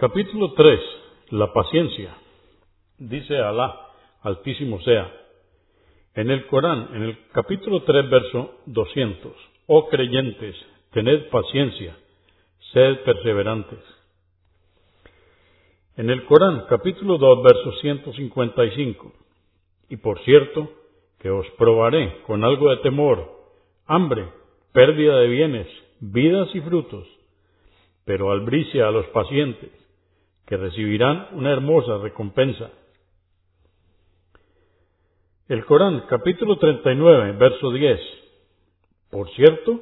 Capítulo 3. La paciencia. Dice Alá, altísimo sea, en el Corán, en el capítulo 3, verso 200. Oh creyentes, tened paciencia, sed perseverantes. En el Corán, capítulo 2, verso 155. Y por cierto, que os probaré con algo de temor, hambre, pérdida de bienes, vidas y frutos, pero albricia a los pacientes que recibirán una hermosa recompensa. El Corán, capítulo 39, verso 10. Por cierto,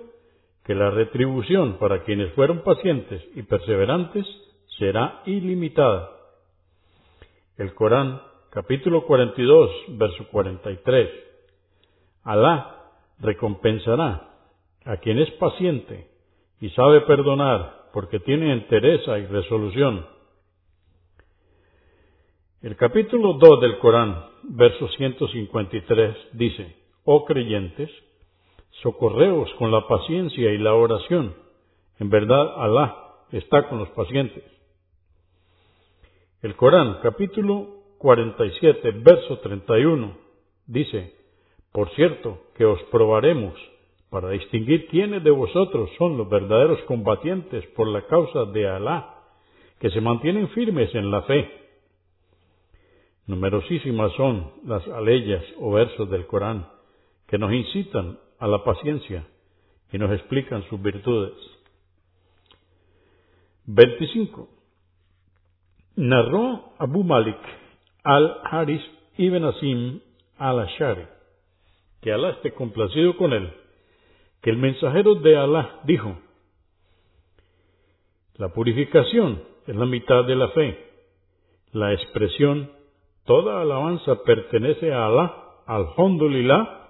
que la retribución para quienes fueron pacientes y perseverantes será ilimitada. El Corán, capítulo 42, verso 43. Alá recompensará a quien es paciente y sabe perdonar porque tiene entereza y resolución. El capítulo 2 del Corán, verso 153, dice, Oh creyentes, socorreos con la paciencia y la oración. En verdad, Alá está con los pacientes. El Corán, capítulo 47, verso 31, dice, Por cierto, que os probaremos para distinguir quiénes de vosotros son los verdaderos combatientes por la causa de Alá, que se mantienen firmes en la fe. Numerosísimas son las aleyas o versos del Corán que nos incitan a la paciencia y nos explican sus virtudes. 25. Narró Abu Malik al-Haris ibn Asim al-Ashari, que Alá esté complacido con él, que el mensajero de Alá dijo, la purificación es la mitad de la fe, la expresión Toda alabanza pertenece a Alá, alhamdulillah,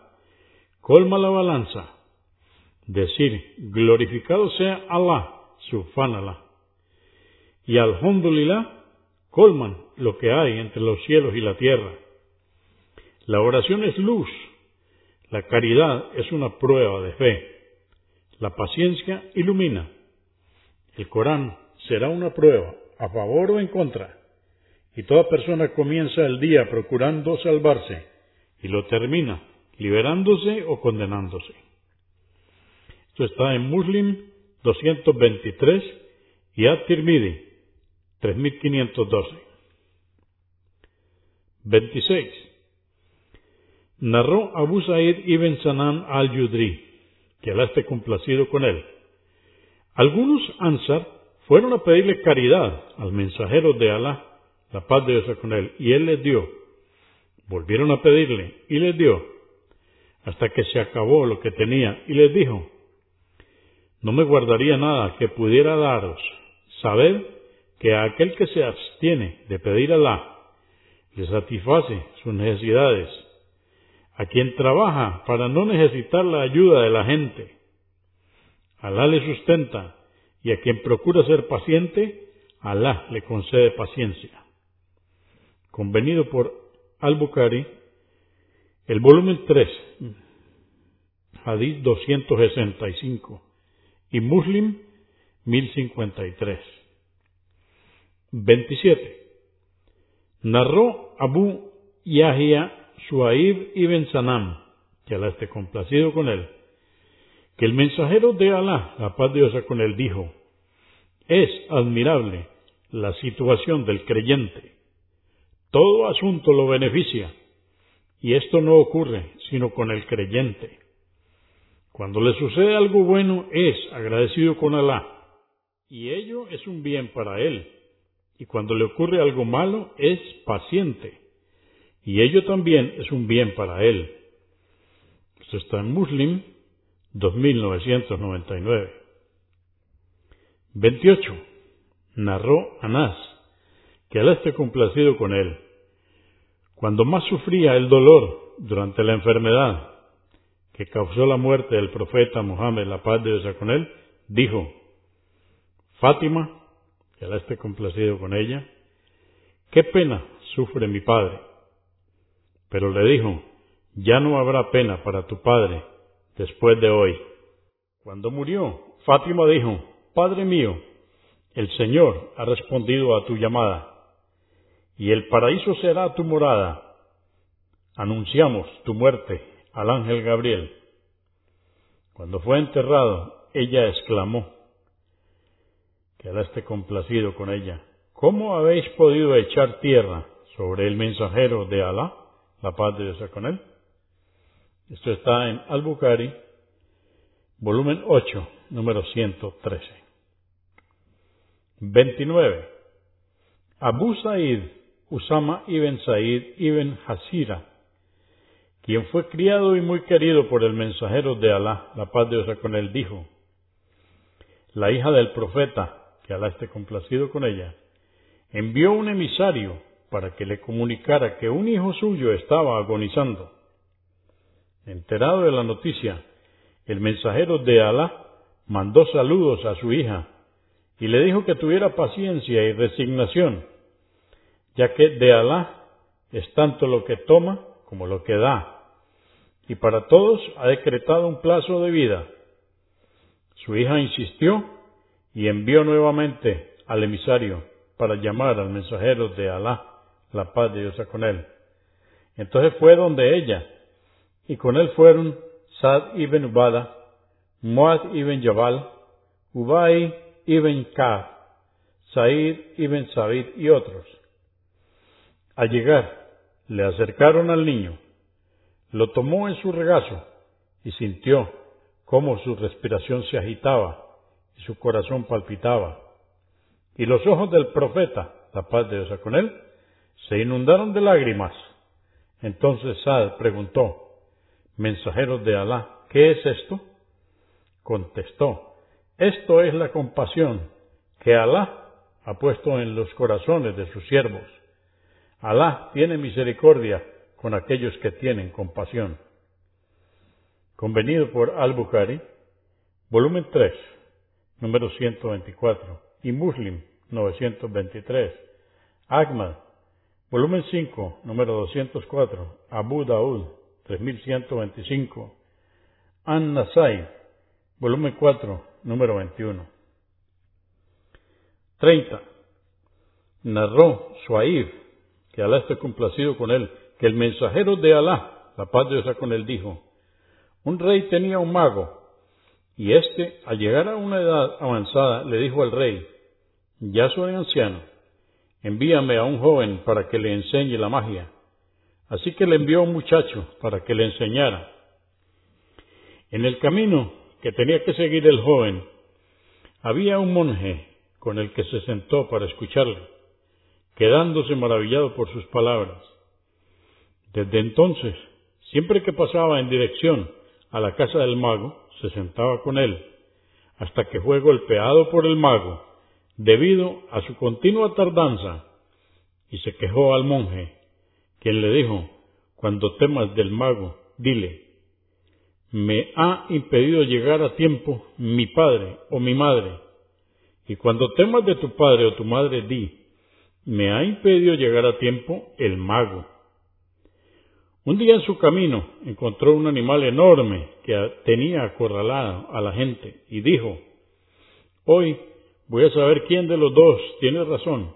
colma la balanza. Decir, glorificado sea Alá, subhanallah. Y alhamdulillah, colman lo que hay entre los cielos y la tierra. La oración es luz, la caridad es una prueba de fe, la paciencia ilumina. El Corán será una prueba, a favor o en contra. Y toda persona comienza el día procurando salvarse y lo termina liberándose o condenándose. Esto está en Muslim 223 y At-Tirmidhi 3512. 26. Narró Abu Sa'id ibn Sanan al-Yudri, que Alá esté complacido con él. Algunos Ansar fueron a pedirle caridad al mensajero de Alá la paz de Dios con él, y él les dio. Volvieron a pedirle, y les dio, hasta que se acabó lo que tenía, y les dijo, no me guardaría nada que pudiera daros. Sabed que a aquel que se abstiene de pedir a le satisface sus necesidades, a quien trabaja para no necesitar la ayuda de la gente, Alá le sustenta, y a quien procura ser paciente, Alá le concede paciencia convenido por Al-Bukhari, el volumen 3, Hadith 265, y Muslim 1053. 27. Narró Abu Yahya Suaib ibn Sanam, que Alá esté complacido con él, que el mensajero de Alá, la paz de Dios con él, dijo, es admirable la situación del creyente todo asunto lo beneficia. Y esto no ocurre sino con el creyente. Cuando le sucede algo bueno es agradecido con Alá. Y ello es un bien para él. Y cuando le ocurre algo malo es paciente. Y ello también es un bien para él. Esto está en Muslim 2999. 28. Narró Anás, que Alá esté complacido con él cuando más sufría el dolor durante la enfermedad que causó la muerte del profeta Mohammed, la paz de Dios con él, dijo, Fátima, que Alá esté complacido con ella, qué pena sufre mi padre. Pero le dijo, ya no habrá pena para tu padre después de hoy. Cuando murió, Fátima dijo, Padre mío, el Señor ha respondido a tu llamada, y el paraíso será tu morada. Anunciamos tu muerte al ángel Gabriel. Cuando fue enterrado, ella exclamó, que Alá esté complacido con ella, ¿cómo habéis podido echar tierra sobre el mensajero de Alá, la paz de Dios con él? Esto está en Al-Bukhari, volumen 8, número 113. 29. Abu Said Usama ibn Said ibn Hasira, quien fue criado y muy querido por el mensajero de Alá, la paz de Dios con él, dijo, la hija del profeta, que Alá esté complacido con ella, envió un emisario para que le comunicara que un hijo suyo estaba agonizando. Enterado de la noticia, el mensajero de Alá mandó saludos a su hija y le dijo que tuviera paciencia y resignación, ya que de Alá es tanto lo que toma como lo que da, y para todos ha decretado un plazo de vida. Su hija insistió y envió nuevamente al emisario para llamar al mensajero de Alá, la paz de Dios con él. Entonces fue donde ella, y con él fueron Sad ibn Ubada, Muad ibn Jabal, Ubay ibn Ka'b, Said ibn Sabid y otros. Al llegar, le acercaron al niño, lo tomó en su regazo y sintió cómo su respiración se agitaba y su corazón palpitaba. Y los ojos del profeta, la paz de Dios con él, se inundaron de lágrimas. Entonces Saad preguntó, Mensajeros de Alá, ¿qué es esto? Contestó, esto es la compasión que Alá ha puesto en los corazones de sus siervos. Alá tiene misericordia con aquellos que tienen compasión. Convenido por Al-Bukhari, volumen 3, número 124, y Muslim, 923. Ahmad, volumen 5, número 204, Abu Daud, 3125. An-Nasai, volumen 4, número 21. 30. Narró Suaib, que Alá esté complacido con él, que el mensajero de Alá, la paz de Dios con él, dijo, un rey tenía un mago, y éste, al llegar a una edad avanzada, le dijo al rey, ya soy anciano, envíame a un joven para que le enseñe la magia. Así que le envió a un muchacho para que le enseñara. En el camino que tenía que seguir el joven, había un monje con el que se sentó para escucharle, quedándose maravillado por sus palabras. Desde entonces, siempre que pasaba en dirección a la casa del mago, se sentaba con él, hasta que fue golpeado por el mago, debido a su continua tardanza, y se quejó al monje, quien le dijo, cuando temas del mago, dile, me ha impedido llegar a tiempo mi padre o mi madre. Y cuando temas de tu padre o tu madre, di, me ha impedido llegar a tiempo el mago. Un día en su camino encontró un animal enorme que tenía acorralado a la gente y dijo, hoy voy a saber quién de los dos tiene razón,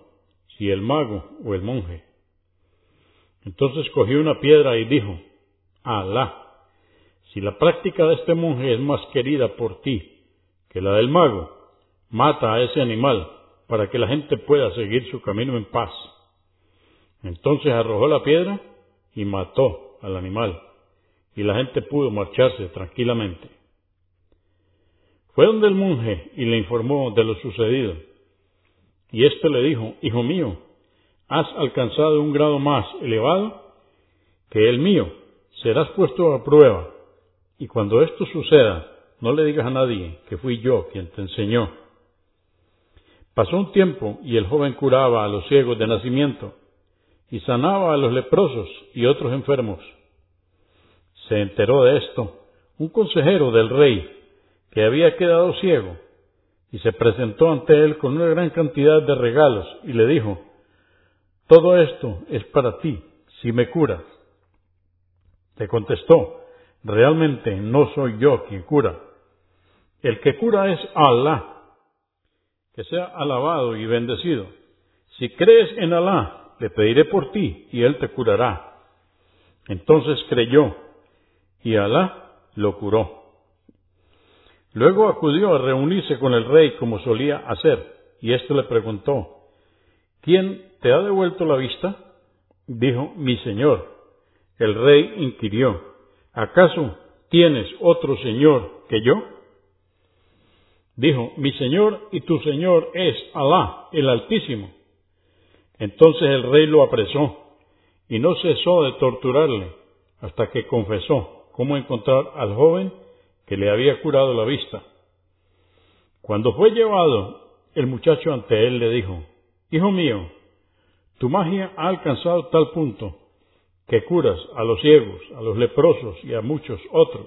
si el mago o el monje. Entonces cogió una piedra y dijo, Alá, si la práctica de este monje es más querida por ti que la del mago, mata a ese animal para que la gente pueda seguir su camino en paz. Entonces arrojó la piedra y mató al animal, y la gente pudo marcharse tranquilamente. Fue donde el monje y le informó de lo sucedido. Y éste le dijo, Hijo mío, has alcanzado un grado más elevado que el mío, serás puesto a prueba y cuando esto suceda, no le digas a nadie que fui yo quien te enseñó. Pasó un tiempo y el joven curaba a los ciegos de nacimiento y sanaba a los leprosos y otros enfermos. Se enteró de esto un consejero del rey que había quedado ciego y se presentó ante él con una gran cantidad de regalos y le dijo, todo esto es para ti, si me curas. Le contestó, Realmente no soy yo quien cura. El que cura es Allah. Que sea alabado y bendecido. Si crees en Alá, le pediré por ti y él te curará. Entonces creyó y Alá lo curó. Luego acudió a reunirse con el rey como solía hacer, y éste le preguntó, ¿quién te ha devuelto la vista? Dijo, mi señor. El rey inquirió, ¿acaso tienes otro señor que yo? Dijo, mi señor y tu señor es Alá, el Altísimo. Entonces el rey lo apresó y no cesó de torturarle hasta que confesó cómo encontrar al joven que le había curado la vista. Cuando fue llevado, el muchacho ante él le dijo, Hijo mío, tu magia ha alcanzado tal punto que curas a los ciegos, a los leprosos y a muchos otros.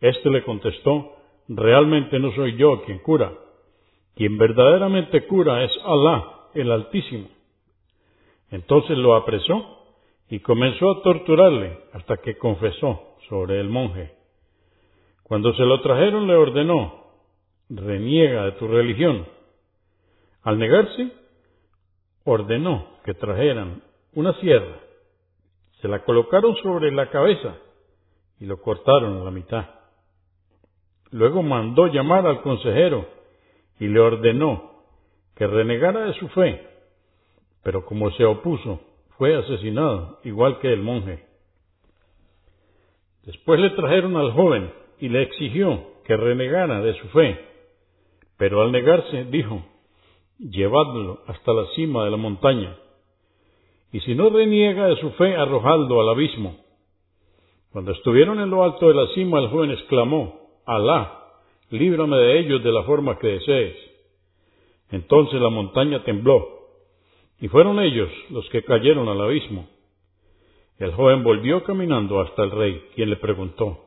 Este le contestó, realmente no soy yo quien cura, quien verdaderamente cura es Alá, el Altísimo. Entonces lo apresó y comenzó a torturarle hasta que confesó sobre el monje. Cuando se lo trajeron le ordenó, reniega de tu religión. Al negarse, ordenó que trajeran una sierra, se la colocaron sobre la cabeza y lo cortaron a la mitad. Luego mandó llamar al consejero y le ordenó que renegara de su fe, pero como se opuso, fue asesinado, igual que el monje. Después le trajeron al joven y le exigió que renegara de su fe, pero al negarse dijo, llevadlo hasta la cima de la montaña, y si no reniega de su fe, arrojadlo al abismo. Cuando estuvieron en lo alto de la cima, el joven exclamó, Alá, líbrame de ellos de la forma que desees. Entonces la montaña tembló, y fueron ellos los que cayeron al abismo. El joven volvió caminando hasta el rey, quien le preguntó,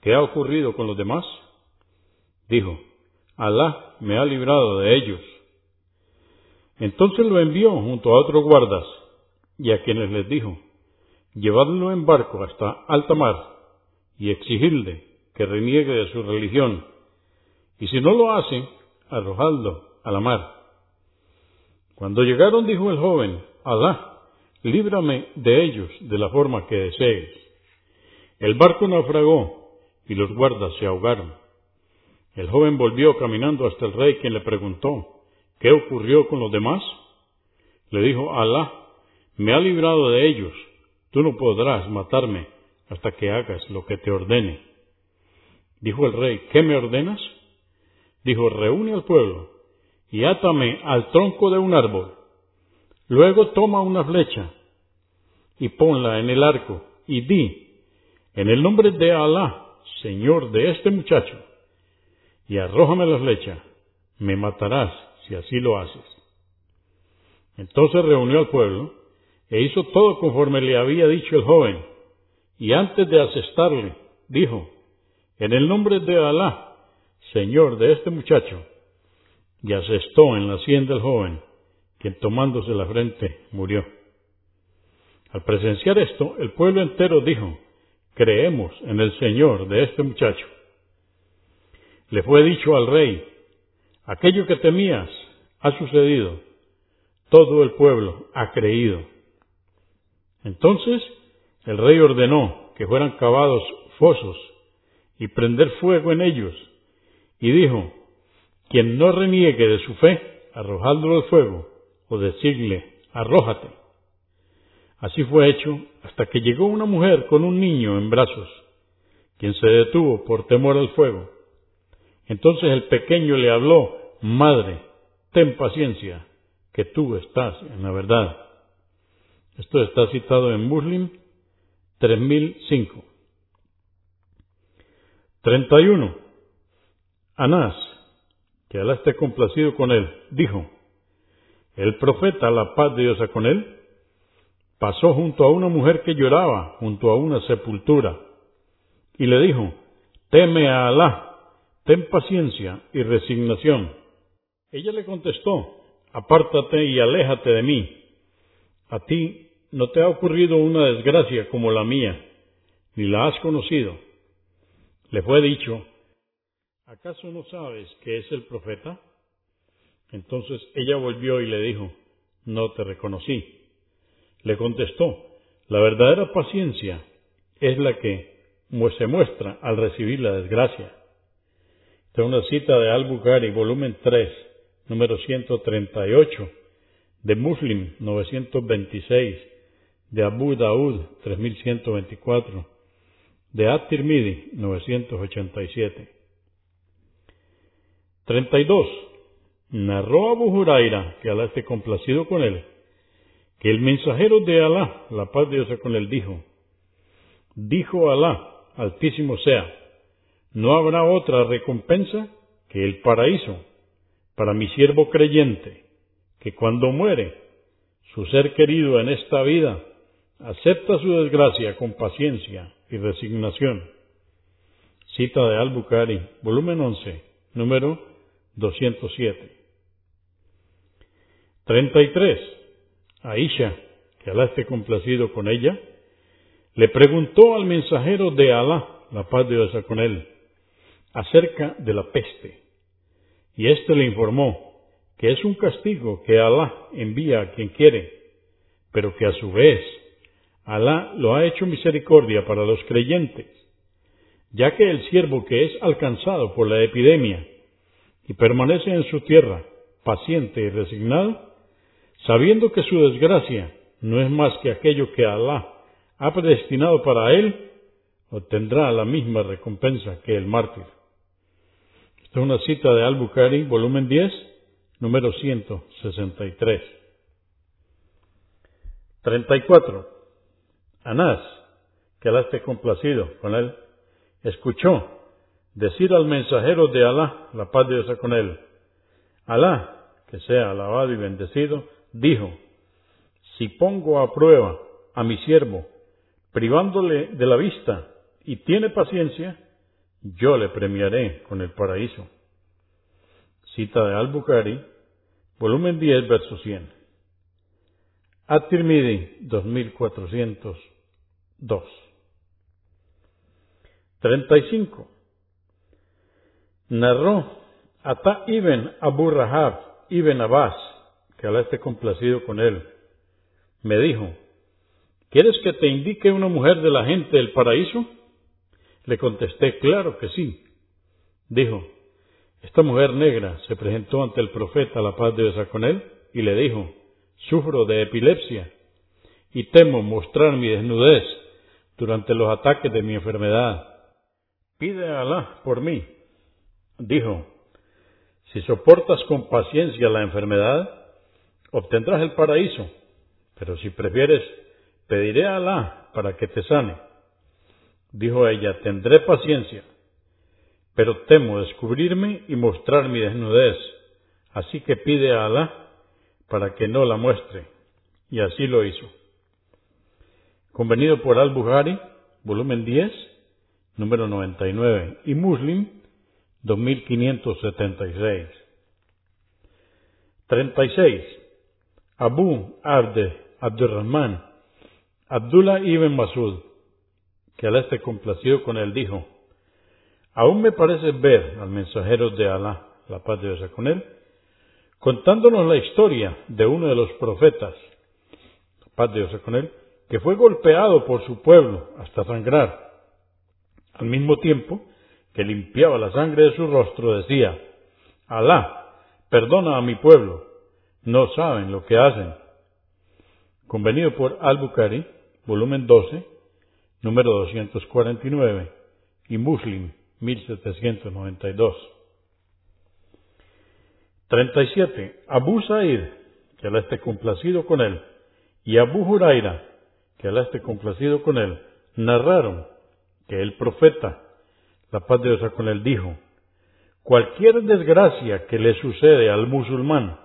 ¿qué ha ocurrido con los demás? Dijo, Alá me ha librado de ellos. Entonces lo envió junto a otros guardas, y a quienes les dijo, llevadlo en barco hasta alta mar, y exigidle que reniegue de su religión, y si no lo hace, arrojadlo a la mar. Cuando llegaron, dijo el joven, Alá, líbrame de ellos de la forma que desees. El barco naufragó y los guardas se ahogaron. El joven volvió caminando hasta el rey, quien le preguntó, ¿qué ocurrió con los demás? Le dijo, Alá, me ha librado de ellos, tú no podrás matarme hasta que hagas lo que te ordene. Dijo el rey, ¿qué me ordenas? Dijo, reúne al pueblo y átame al tronco de un árbol. Luego toma una flecha y ponla en el arco y di, en el nombre de Alá, Señor de este muchacho, y arrójame la flecha, me matarás si así lo haces. Entonces reunió al pueblo e hizo todo conforme le había dicho el joven, y antes de asestarle, dijo, en el nombre de Alá, Señor de este muchacho, y asestó en la sien del joven, quien tomándose la frente murió. Al presenciar esto, el pueblo entero dijo, creemos en el Señor de este muchacho. Le fue dicho al rey, aquello que temías ha sucedido, todo el pueblo ha creído. Entonces el rey ordenó que fueran cavados fosos y prender fuego en ellos, y dijo, quien no reniegue de su fe, arrojándolo al fuego, o decirle, arrójate. Así fue hecho hasta que llegó una mujer con un niño en brazos, quien se detuvo por temor al fuego. Entonces el pequeño le habló, Madre, ten paciencia, que tú estás en la verdad. Esto está citado en Muslim 3005. 31. Anás, que Alá esté complacido con él, dijo, el profeta, la paz de Dios con él, pasó junto a una mujer que lloraba junto a una sepultura y le dijo, teme a Alá, ten paciencia y resignación. Ella le contestó, apártate y aléjate de mí. A ti no te ha ocurrido una desgracia como la mía, ni la has conocido. Le fue dicho, ¿acaso no sabes que es el profeta? Entonces ella volvió y le dijo, no te reconocí. Le contestó, la verdadera paciencia es la que se muestra al recibir la desgracia. Esta es una cita de Al-Bukhari, volumen 3, número 138, de Muslim 926, de Abu Daud 3124, de At-Tirmidhi 987. 32. Narró Abu Huraira, que Alá esté complacido con él, que el mensajero de Alá, la paz de Dios con él, dijo, dijo Alá, altísimo sea, no habrá otra recompensa que el paraíso para mi siervo creyente, que cuando muere, su ser querido en esta vida, acepta su desgracia con paciencia y resignación. Cita de Al-Bukhari, volumen 11, número 207. 33. Aisha, que Alá esté complacido con ella, le preguntó al mensajero de Alá, la paz de Dios con él, acerca de la peste. Y éste le informó que es un castigo que Alá envía a quien quiere, pero que a su vez Alá lo ha hecho misericordia para los creyentes, ya que el siervo que es alcanzado por la epidemia y permanece en su tierra, paciente y resignado, sabiendo que su desgracia no es más que aquello que Alá ha predestinado para él, obtendrá la misma recompensa que el mártir. Esta es una cita de Al-Bukhari, volumen 10, número 163. 34. Anás, que Alá esté complacido con él, escuchó decir al mensajero de Alá, la paz de Dios con él, Alá, que sea alabado y bendecido, dijo, si pongo a prueba a mi siervo, privándole de la vista, y tiene paciencia, yo le premiaré con el paraíso. Cita de Al-Bukhari, volumen 10, verso 100. At-Tirmidhi, 2402. 35 narró Ata ibn Abu Rahab ibn Abbas, que Alá esté complacido con él, me dijo, ¿quieres que te indique una mujer de la gente del paraíso? Le contesté, claro que sí. Dijo, esta mujer negra se presentó ante el profeta, la paz de Dios con él, y le dijo, sufro de epilepsia y temo mostrar mi desnudez durante los ataques de mi enfermedad. Pide a Alá por mí dijo, si soportas con paciencia la enfermedad, obtendrás el paraíso, pero si prefieres, pediré a Alá para que te sane. Dijo ella, tendré paciencia, pero temo descubrirme y mostrar mi desnudez, así que pide a Alá para que no la muestre. Y así lo hizo. Convenido por Al-Bukhari, volumen 10, número 99, y Muslim, 2576. 36. Abu Abde Abdurrahman Abdullah ibn Masud, que Alá esté complacido con él, dijo, Aún me parece ver al mensajero de Alá, la paz de Dios con él, contándonos la historia de uno de los profetas, la paz de Dios con él, que fue golpeado por su pueblo hasta sangrar. Al mismo tiempo, que limpiaba la sangre de su rostro, decía, Alá, perdona a mi pueblo, no saben lo que hacen. Convenido por Al-Bukhari, volumen 12, número 249, y Muslim, 1792. 37. Abu Sa'id, que Alá esté complacido con él, y Abu Huraira, que Alá esté complacido con él, narraron que el profeta, la paz de Dios con él dijo, cualquier desgracia que le sucede al musulmán,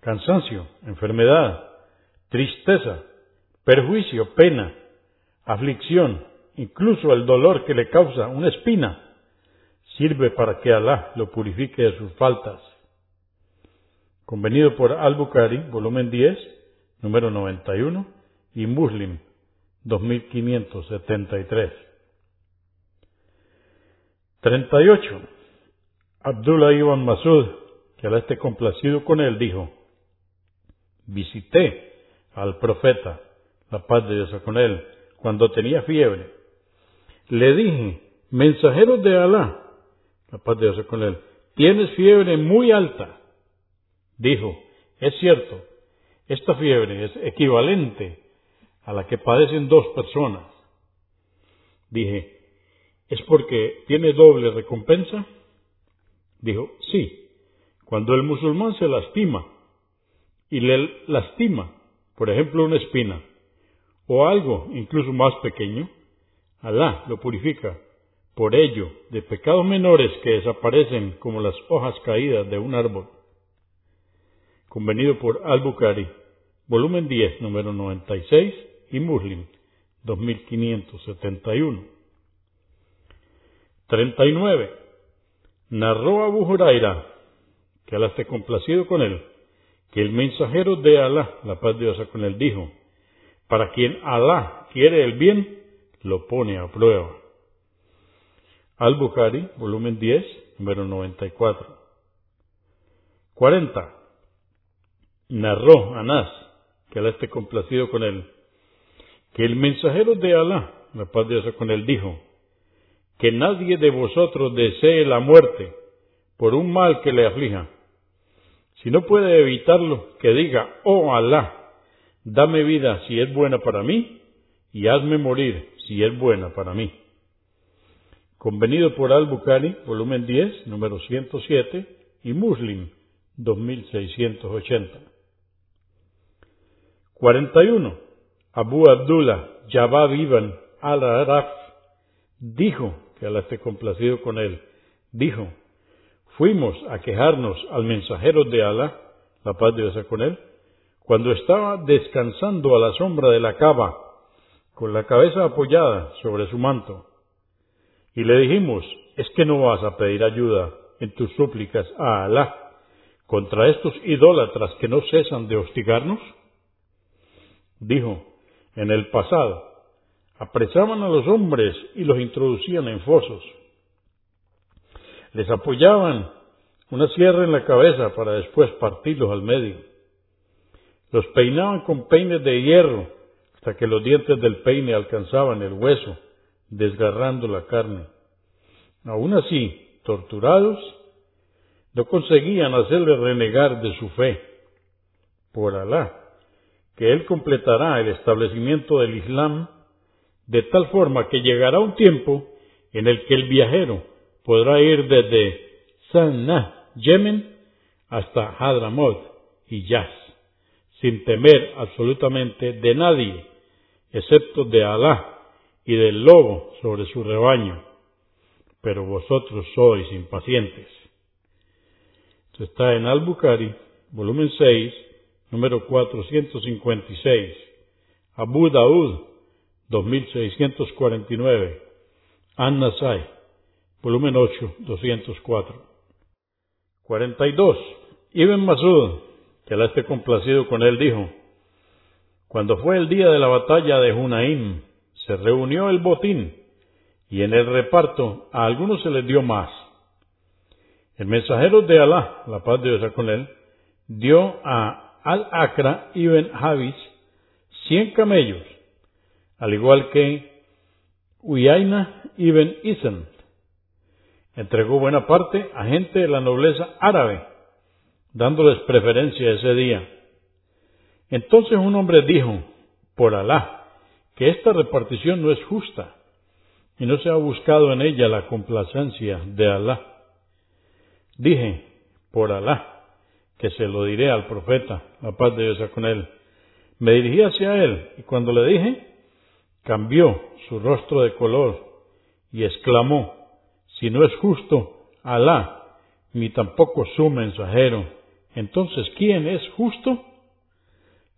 cansancio, enfermedad, tristeza, perjuicio, pena, aflicción, incluso el dolor que le causa una espina, sirve para que Alá lo purifique de sus faltas. Convenido por Al-Bukhari, volumen 10, número 91, y Muslim, 2573. 38. Abdullah ibn Masud, que Alá esté complacido con él, dijo, visité al profeta, la paz de Dios con él, cuando tenía fiebre. Le dije, mensajero de Alá, la paz de Dios con él, tienes fiebre muy alta. Dijo, es cierto, esta fiebre es equivalente a la que padecen dos personas. Dije, ¿es porque tiene doble recompensa? Dijo, sí, cuando el musulmán se lastima y le lastima, por ejemplo, una espina o algo incluso más pequeño, Alá lo purifica por ello de pecados menores que desaparecen como las hojas caídas de un árbol. Convenido por Al-Bukhari, volumen 10, número 96 y Muslim, 2571. 39. Narró Abu Huraira, que Alá esté complacido con él, que el mensajero de Alá, la paz de Dios con él, dijo, para quien Alá quiere el bien, lo pone a prueba. Al-Bukhari, volumen 10, número 94. 40. Narró Anás, que Alá esté complacido con él, que el mensajero de Alá, la paz de Dios con él, dijo, que nadie de vosotros desee la muerte por un mal que le aflija. Si no puede evitarlo, que diga, oh Alá, dame vida si es buena para mí, y hazme morir si es buena para mí. Convenido por Al-Bukhari, volumen 10, número 107, y Muslim, 2680. 41. Abu Abdullah Jabab ibn al-Araf dijo, que Alá esté complacido con él, dijo, fuimos a quejarnos al mensajero de Alá, la paz de Dios con él, cuando estaba descansando a la sombra de la cava, con la cabeza apoyada sobre su manto. Y le dijimos, ¿es que no vas a pedir ayuda en tus súplicas a Alá contra estos idólatras que no cesan de hostigarnos? Dijo, en el pasado, apresaban a los hombres y los introducían en fosos. Les apoyaban una sierra en la cabeza para después partirlos al medio. Los peinaban con peines de hierro hasta que los dientes del peine alcanzaban el hueso, desgarrando la carne. Aún así, torturados, no conseguían hacerle renegar de su fe. Por Alá, que Él completará el establecimiento del Islam de tal forma que llegará un tiempo en el que el viajero podrá ir desde Sanaa, Yemen, hasta Hadramot y Yaz, sin temer absolutamente de nadie, excepto de Alá y del lobo sobre su rebaño. Pero vosotros sois impacientes. Esto está en Al-Bukhari, volumen 6, número 456. Abu Daud, 2649. An-Nasai, volumen 8, 204. 42. Ibn Masud, que la esté complacido con él, dijo, cuando fue el día de la batalla de Hunaim, se reunió el botín, y en el reparto a algunos se les dio más. El mensajero de Alá, la paz de Dios con él, dio a Al-Akra ibn Habis cien camellos, al igual que Uyaina ibn Isen. Entregó buena parte a gente de la nobleza árabe, dándoles preferencia ese día. Entonces un hombre dijo, por Alá, que esta repartición no es justa, y no se ha buscado en ella la complacencia de Alá. Dije, por Alá, que se lo diré al profeta, la paz de Dios con él. Me dirigí hacia él, y cuando le dije, cambió su rostro de color y exclamó, si no es justo Alá, ni tampoco su mensajero, entonces ¿quién es justo?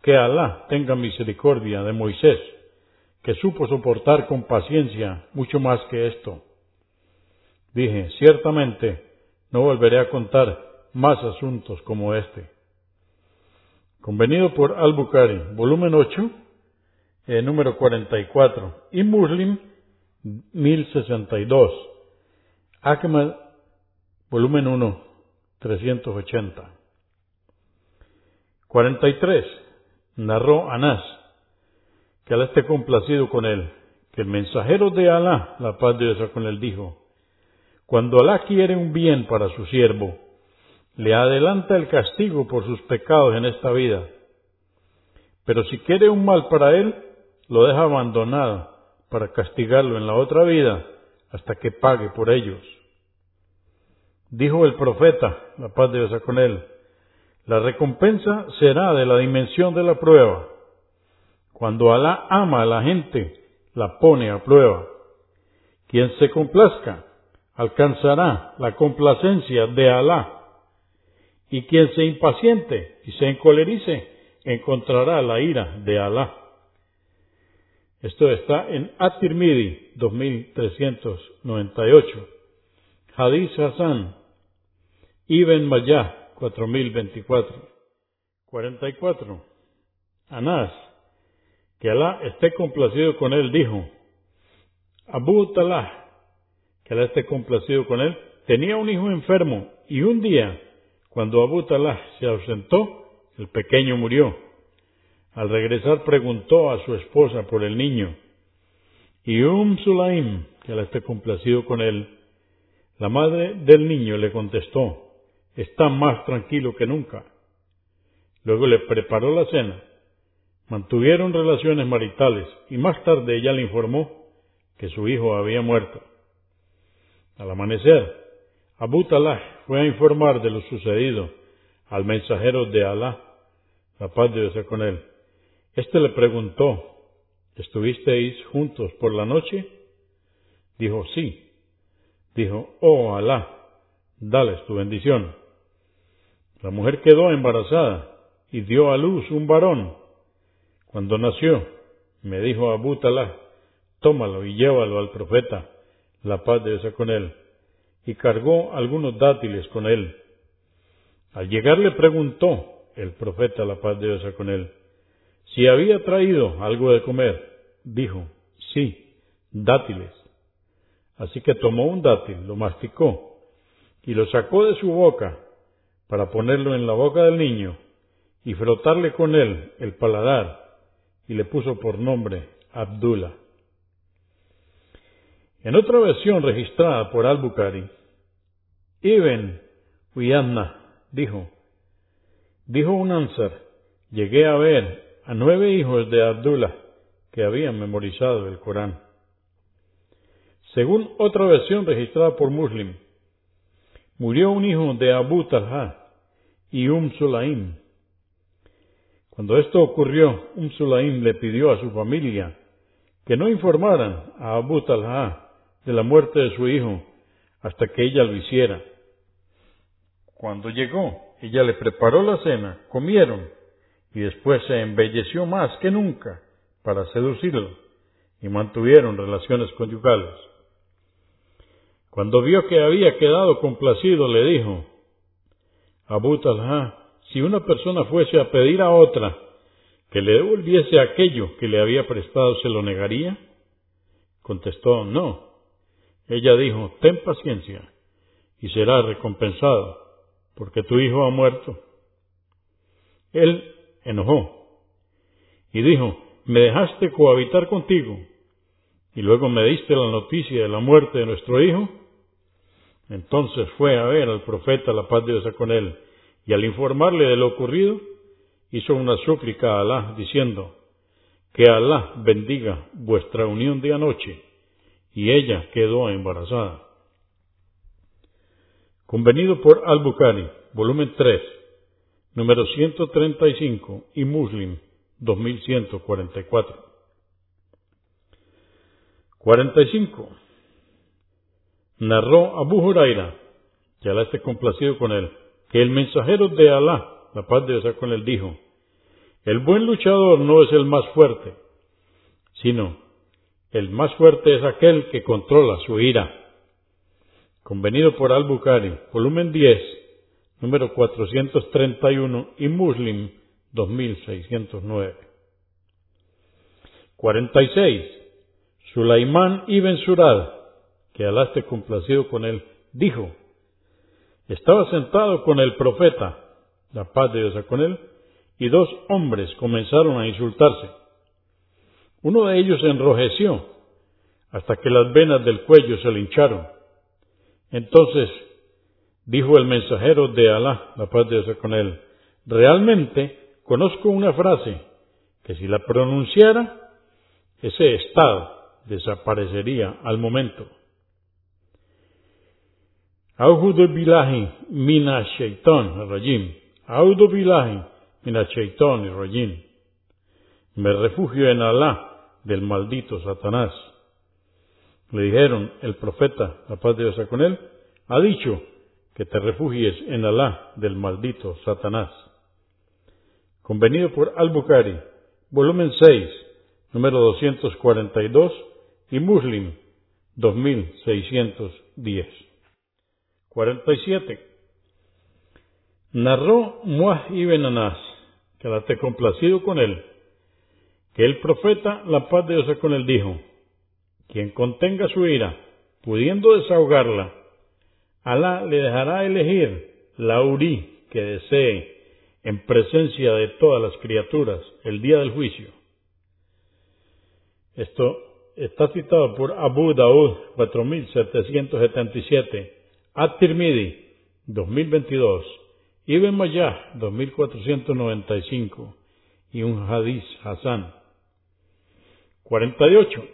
Que Alá tenga misericordia de Moisés, que supo soportar con paciencia mucho más que esto. Dije, ciertamente no volveré a contar más asuntos como este. Convenido por Al-Bukhari, volumen 8, eh, número 44, y Muslim 1062, Ahmad, volumen 1, 380. 43. Narró Anás, que Alá esté complacido con él, que el mensajero de Alá, la paz de Dios con él, dijo, cuando Alá quiere un bien para su siervo, le adelanta el castigo por sus pecados en esta vida. Pero si quiere un mal para él, lo deja abandonado para castigarlo en la otra vida hasta que pague por ellos. Dijo el profeta, la paz de Dios con él, la recompensa será de la dimensión de la prueba. Cuando Alá ama a la gente, la pone a prueba. Quien se complazca alcanzará la complacencia de Alá. Y quien se impaciente y se encolerice encontrará la ira de Alá. Esto está en At-Tirmidhi 2398. Hadith Hassan Ibn Mayah 4024. 44. Anás, que Alá esté complacido con él, dijo, Abu Talah, que Alá esté complacido con él, tenía un hijo enfermo y un día, cuando Abu Talah se ausentó, el pequeño murió. Al regresar preguntó a su esposa por el niño. Y Um Sulaim, que Alá esté complacido con él, la madre del niño le contestó, está más tranquilo que nunca. Luego le preparó la cena. Mantuvieron relaciones maritales y más tarde ella le informó que su hijo había muerto. Al amanecer, Abu Talah fue a informar de lo sucedido al mensajero de Alá, la paz de Dios con él. Este le preguntó, ¿estuvisteis juntos por la noche? Dijo, sí. Dijo, oh Alá, dales tu bendición. La mujer quedó embarazada y dio a luz un varón. Cuando nació, me dijo Abu Talá, tómalo y llévalo al profeta, la paz de Dios con él, y cargó algunos dátiles con él. Al llegar le preguntó el profeta, la paz de Dios con él, si había traído algo de comer. Dijo, sí, dátiles. Así que tomó un dátil, lo masticó y lo sacó de su boca para ponerlo en la boca del niño y frotarle con él el paladar y le puso por nombre Abdullah. En otra versión registrada por Al-Bukhari, Ibn Uyanna dijo, dijo un ansar, llegué a ver a nueve hijos de Abdullah que habían memorizado el Corán. Según otra versión registrada por Muslim, murió un hijo de Abu Talha y Um Sulaim. Cuando esto ocurrió, Um Sulaim le pidió a su familia que no informaran a Abu Talha de la muerte de su hijo hasta que ella lo hiciera. Cuando llegó, ella le preparó la cena, comieron y después se embelleció más que nunca para seducirlo y mantuvieron relaciones conyugales. Cuando vio que había quedado complacido, le dijo, Abu Talha, si una persona fuese a pedir a otra que le devolviese aquello que le había prestado, ¿se lo negaría? Contestó, no. Ella dijo, ten paciencia y será recompensado, porque tu hijo ha muerto. Él enojó y dijo, me dejaste cohabitar contigo y luego me diste la noticia de la muerte de nuestro hijo. Entonces fue a ver al profeta, la paz de Dios con él, y al informarle de lo ocurrido, hizo una súplica a Alá, diciendo, que Alá bendiga vuestra unión de anoche, y ella quedó embarazada. Convenido por Al-Bukhari, volumen 3, número 135, y Muslim, 2144. 45 narró Abu Huraira, que Alá esté complacido con él, que el mensajero de Alá, la paz de Dios con él, dijo, el buen luchador no es el más fuerte, sino el más fuerte es aquel que controla su ira. Convenido por Al-Bukhari, volumen 10, número 431 y Muslim 2609. 46. Sulaimán ibn Surad que Alá esté complacido con él, dijo, Estaba sentado con el profeta, la paz de Dios con él, y dos hombres comenzaron a insultarse. Uno de ellos enrojeció hasta que las venas del cuello se le hincharon. Entonces dijo el mensajero de Alá, la paz de Dios con él, realmente conozco una frase que si la pronunciara, ese estado desaparecería al momento. Audu bilahi mina shaitan rajim. Bilahi mina shaitan rajim. Me refugio en Alá del maldito Satanás. Le dijeron, el profeta, la paz de Dios con él, ha dicho que te refugies en Alá del maldito Satanás. Convenido por Al-Bukhari, volumen 6, número 242, y Muslim, 2610. 47. Narró Muah ibn Anas, que la te complacido con él, que el profeta, la paz de Dios con él, dijo, quien contenga su ira, pudiendo desahogarla, Alá le dejará elegir la urí que desee en presencia de todas las criaturas el día del juicio. Esto está citado por Abu Daud 4777, At-Tirmidhi 2022, Ibn Mayah 2495 y un hadith Hassan. 48.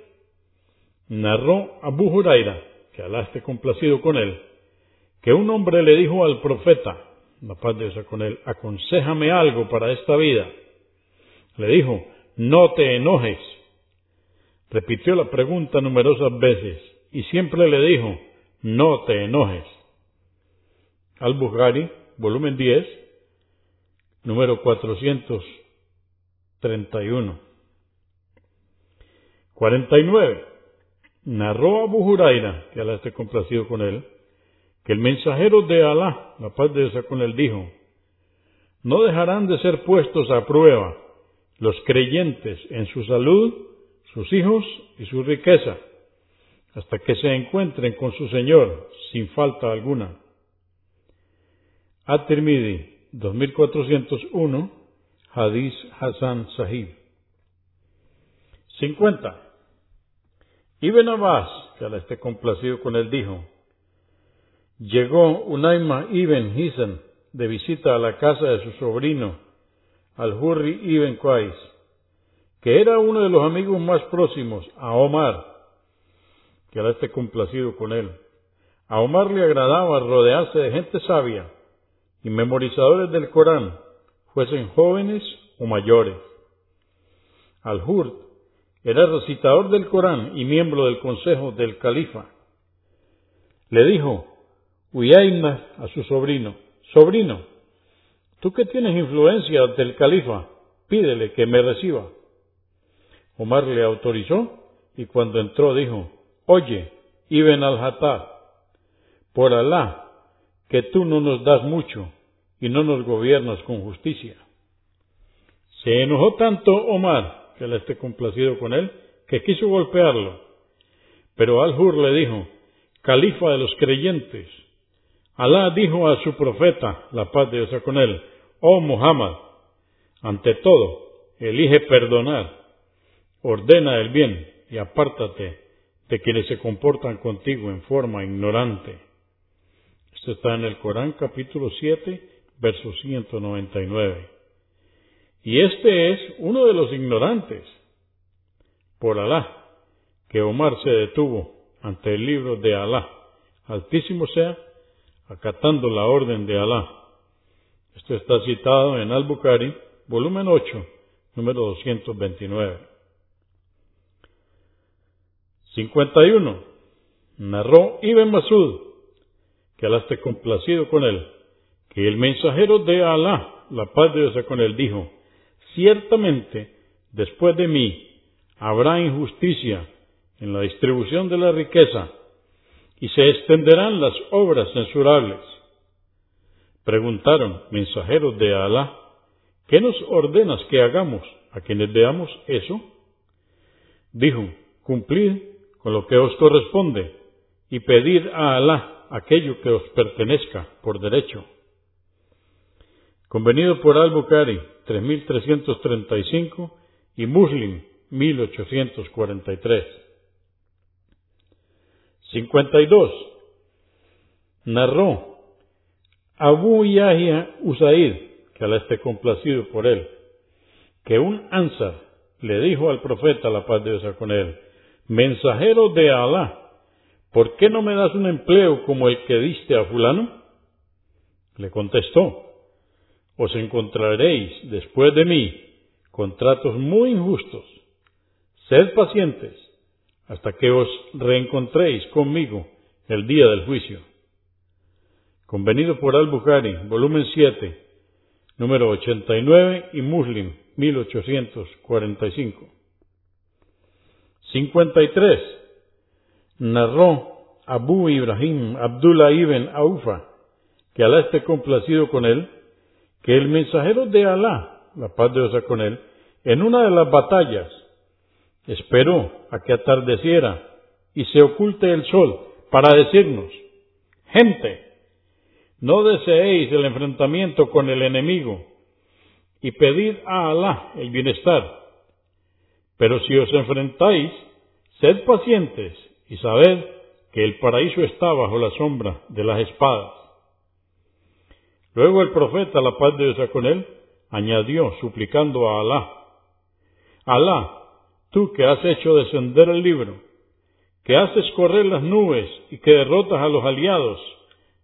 Narró Abu Huraira, que Alá esté complacido con él, que un hombre le dijo al profeta, la paz de Dios con él, aconsejame algo para esta vida. Le dijo, no te enojes. Repitió la pregunta numerosas veces y siempre le dijo, no te enojes. Al-Bukhari, volumen 10, número 431. 49. Narró Abu Huraira, que Alá esté complacido con él, que el mensajero de Alá, la paz de Dios con él, dijo, no dejarán de ser puestos a prueba los creyentes en su salud, sus hijos y su riqueza, hasta que se encuentren con su Señor sin falta alguna. At-Tirmidhi 2401, Hadith Hassan Sahib. 50. Ibn Abbas, que Alá esté complacido con él, dijo, llegó Unaima ibn Hisan de visita a la casa de su sobrino, Al-Hurri ibn Qais, que era uno de los amigos más próximos a Omar, que ahora esté complacido con él. A Omar le agradaba rodearse de gente sabia y memorizadores del Corán, fuesen jóvenes o mayores. Al-Hurd era recitador del Corán y miembro del consejo del califa. Le dijo, Uyaina a su sobrino, sobrino, tú que tienes influencia del califa, pídele que me reciba. Omar le autorizó y cuando entró dijo, oye, Ibn al-Hattab, por Alá, que tú no nos das mucho y no nos gobiernas con justicia. Se enojó tanto Omar, que le esté complacido con él, que quiso golpearlo. Pero Al-Hur le dijo, califa de los creyentes, Alá dijo a su profeta, la paz de Dios con él, oh Muhammad, ante todo, elige perdonar, ordena el bien y apártate de quienes se comportan contigo en forma ignorante. Esto está en el Corán capítulo 7, verso 199. Y este es uno de los ignorantes. Por Alá, que Omar se detuvo ante el libro de Alá, altísimo sea, acatando la orden de Alá. Esto está citado en Al-Bukhari, volumen 8, número 229. 51. Narró Ibn Masud, que Alá esté complacido con él, que el mensajero de Alá, la paz de Dios con él, dijo, ciertamente después de mí habrá injusticia en la distribución de la riqueza y se extenderán las obras censurables. Preguntaron, mensajeros de Alá, ¿qué nos ordenas que hagamos a quienes veamos eso? Dijo, cumplid con lo que os corresponde y pedir a Alá aquello que os pertenezca por derecho. Convenido por Al-Bukhari, 3335 y Muslim, 1843. 52. Narró Abu Yahya Usaid, que Allah esté complacido por él, que un Ansar le dijo al profeta, la paz de Dios con él, mensajero de Alá, ¿por qué no me das un empleo como el que diste a fulano? Le contestó, os encontraréis después de mí contratos muy injustos. Sed pacientes hasta que os reencontréis conmigo el día del juicio. Convenido por Al-Bukhari, volumen 7, número 89 y Muslim, 1845. 53. Narró Abu Ibrahim Abdullah ibn Aufa, que Alá esté complacido con él, que el mensajero de Alá, la paz de Dios con él, en una de las batallas, esperó a que atardeciera y se oculte el sol para decirnos, gente, no deseéis el enfrentamiento con el enemigo y pedid a Alá el bienestar. Pero si os enfrentáis, sed pacientes y sabed que el paraíso está bajo la sombra de las espadas. Luego el profeta, la paz de Dios con él, añadió, suplicando a Alá, Alá, tú que has hecho descender el libro, que haces correr las nubes y que derrotas a los aliados,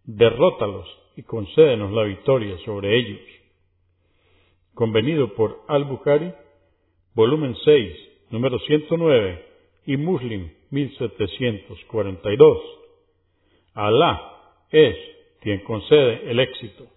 derrótalos y concédenos la victoria sobre ellos. Convenido por Al-Bukhari, volumen 6, número 109 y Muslim 1742. Alá es quien concede el éxito.